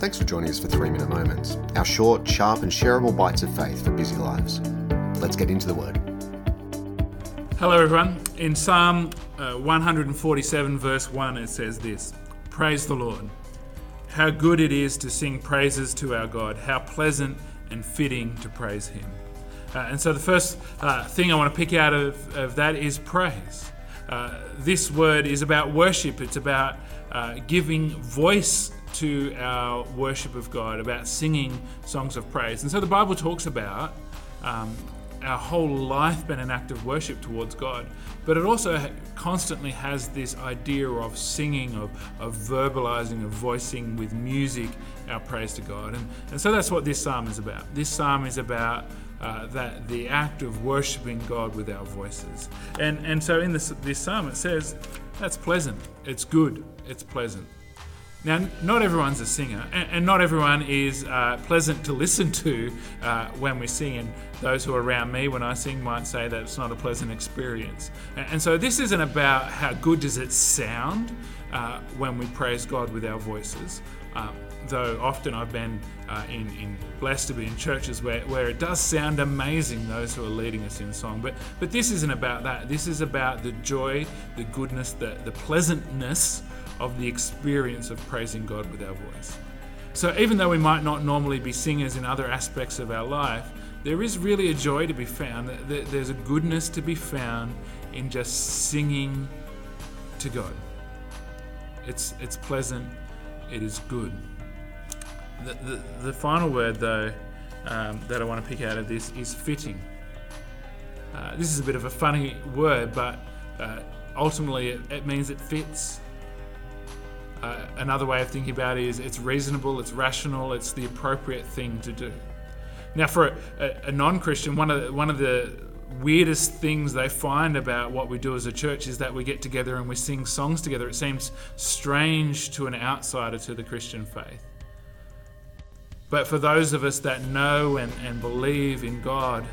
Thanks for joining us for Three Minute Moments, our short, sharp, and shareable bites of faith for busy lives. Let's get into the Word. Hello, everyone. In Psalm uh, 147, verse 1, it says this Praise the Lord. How good it is to sing praises to our God. How pleasant and fitting to praise Him. Uh, and so, the first uh, thing I want to pick out of, of that is praise. Uh, this word is about worship, it's about uh, giving voice to our worship of God, about singing songs of praise. And so, the Bible talks about um, our whole life being an act of worship towards God. But it also constantly has this idea of singing, of, of verbalizing, of voicing with music our praise to God. And, and so that's what this psalm is about. This psalm is about uh, that the act of worshiping God with our voices. And, and so in this, this psalm it says, that's pleasant, it's good, it's pleasant. Now, not everyone's a singer, and, not everyone is uh, pleasant to listen to uh, when we sing. And those who are around me when I sing might say that it's not a pleasant experience. And, so, this isn't about how good does it sound uh, when we praise God with our voices. Um, though often I've been uh, in, in, blessed to be in churches where, where it does sound amazing, those who are leading us in song. But, but this isn't about that. This is about the joy, the goodness, the, the pleasantness of the experience of praising God with our voice. So, even though we might not normally be singers in other aspects of our life, there is really a joy to be found. There's a goodness to be found in just singing to God. It's, it's pleasant, it is good. The, the, the final word, though, um, that I want to pick out of this is fitting. Uh, this is a bit of a funny word, but uh, ultimately it, it means it fits. Uh, another way of thinking about it is it's reasonable, it's rational, it's the appropriate thing to do. Now, for a, a, a non-Christian, one of the, one of the weirdest things they find about what we do as a church is that we get together and we sing songs together. It seems strange to an outsider to the Christian faith. But for those of us that know and, and believe in God,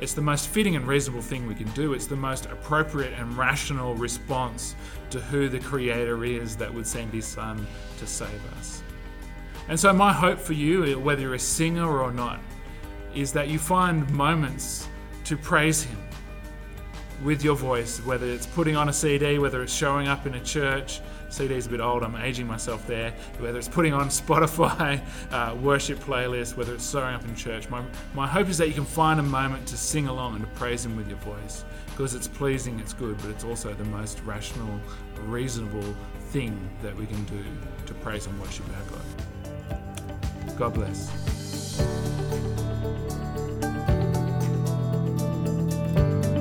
it's the most fitting and reasonable thing we can do. It's the most appropriate and rational response to who the Creator is that would send His Son to save us. And so, my hope for you, whether you're a singer or not, is that you find moments to praise Him with your voice, whether it's putting on a CD, whether it's showing up in a church, CD's a bit old, I'm aging myself there. Whether it's putting on Spotify uh, worship playlist, whether it's showing up in church, my, my hope is that you can find a moment to sing along and to praise Him with your voice because it's pleasing, it's good, but it's also the most rational, reasonable thing that we can do to praise and worship our God. God bless.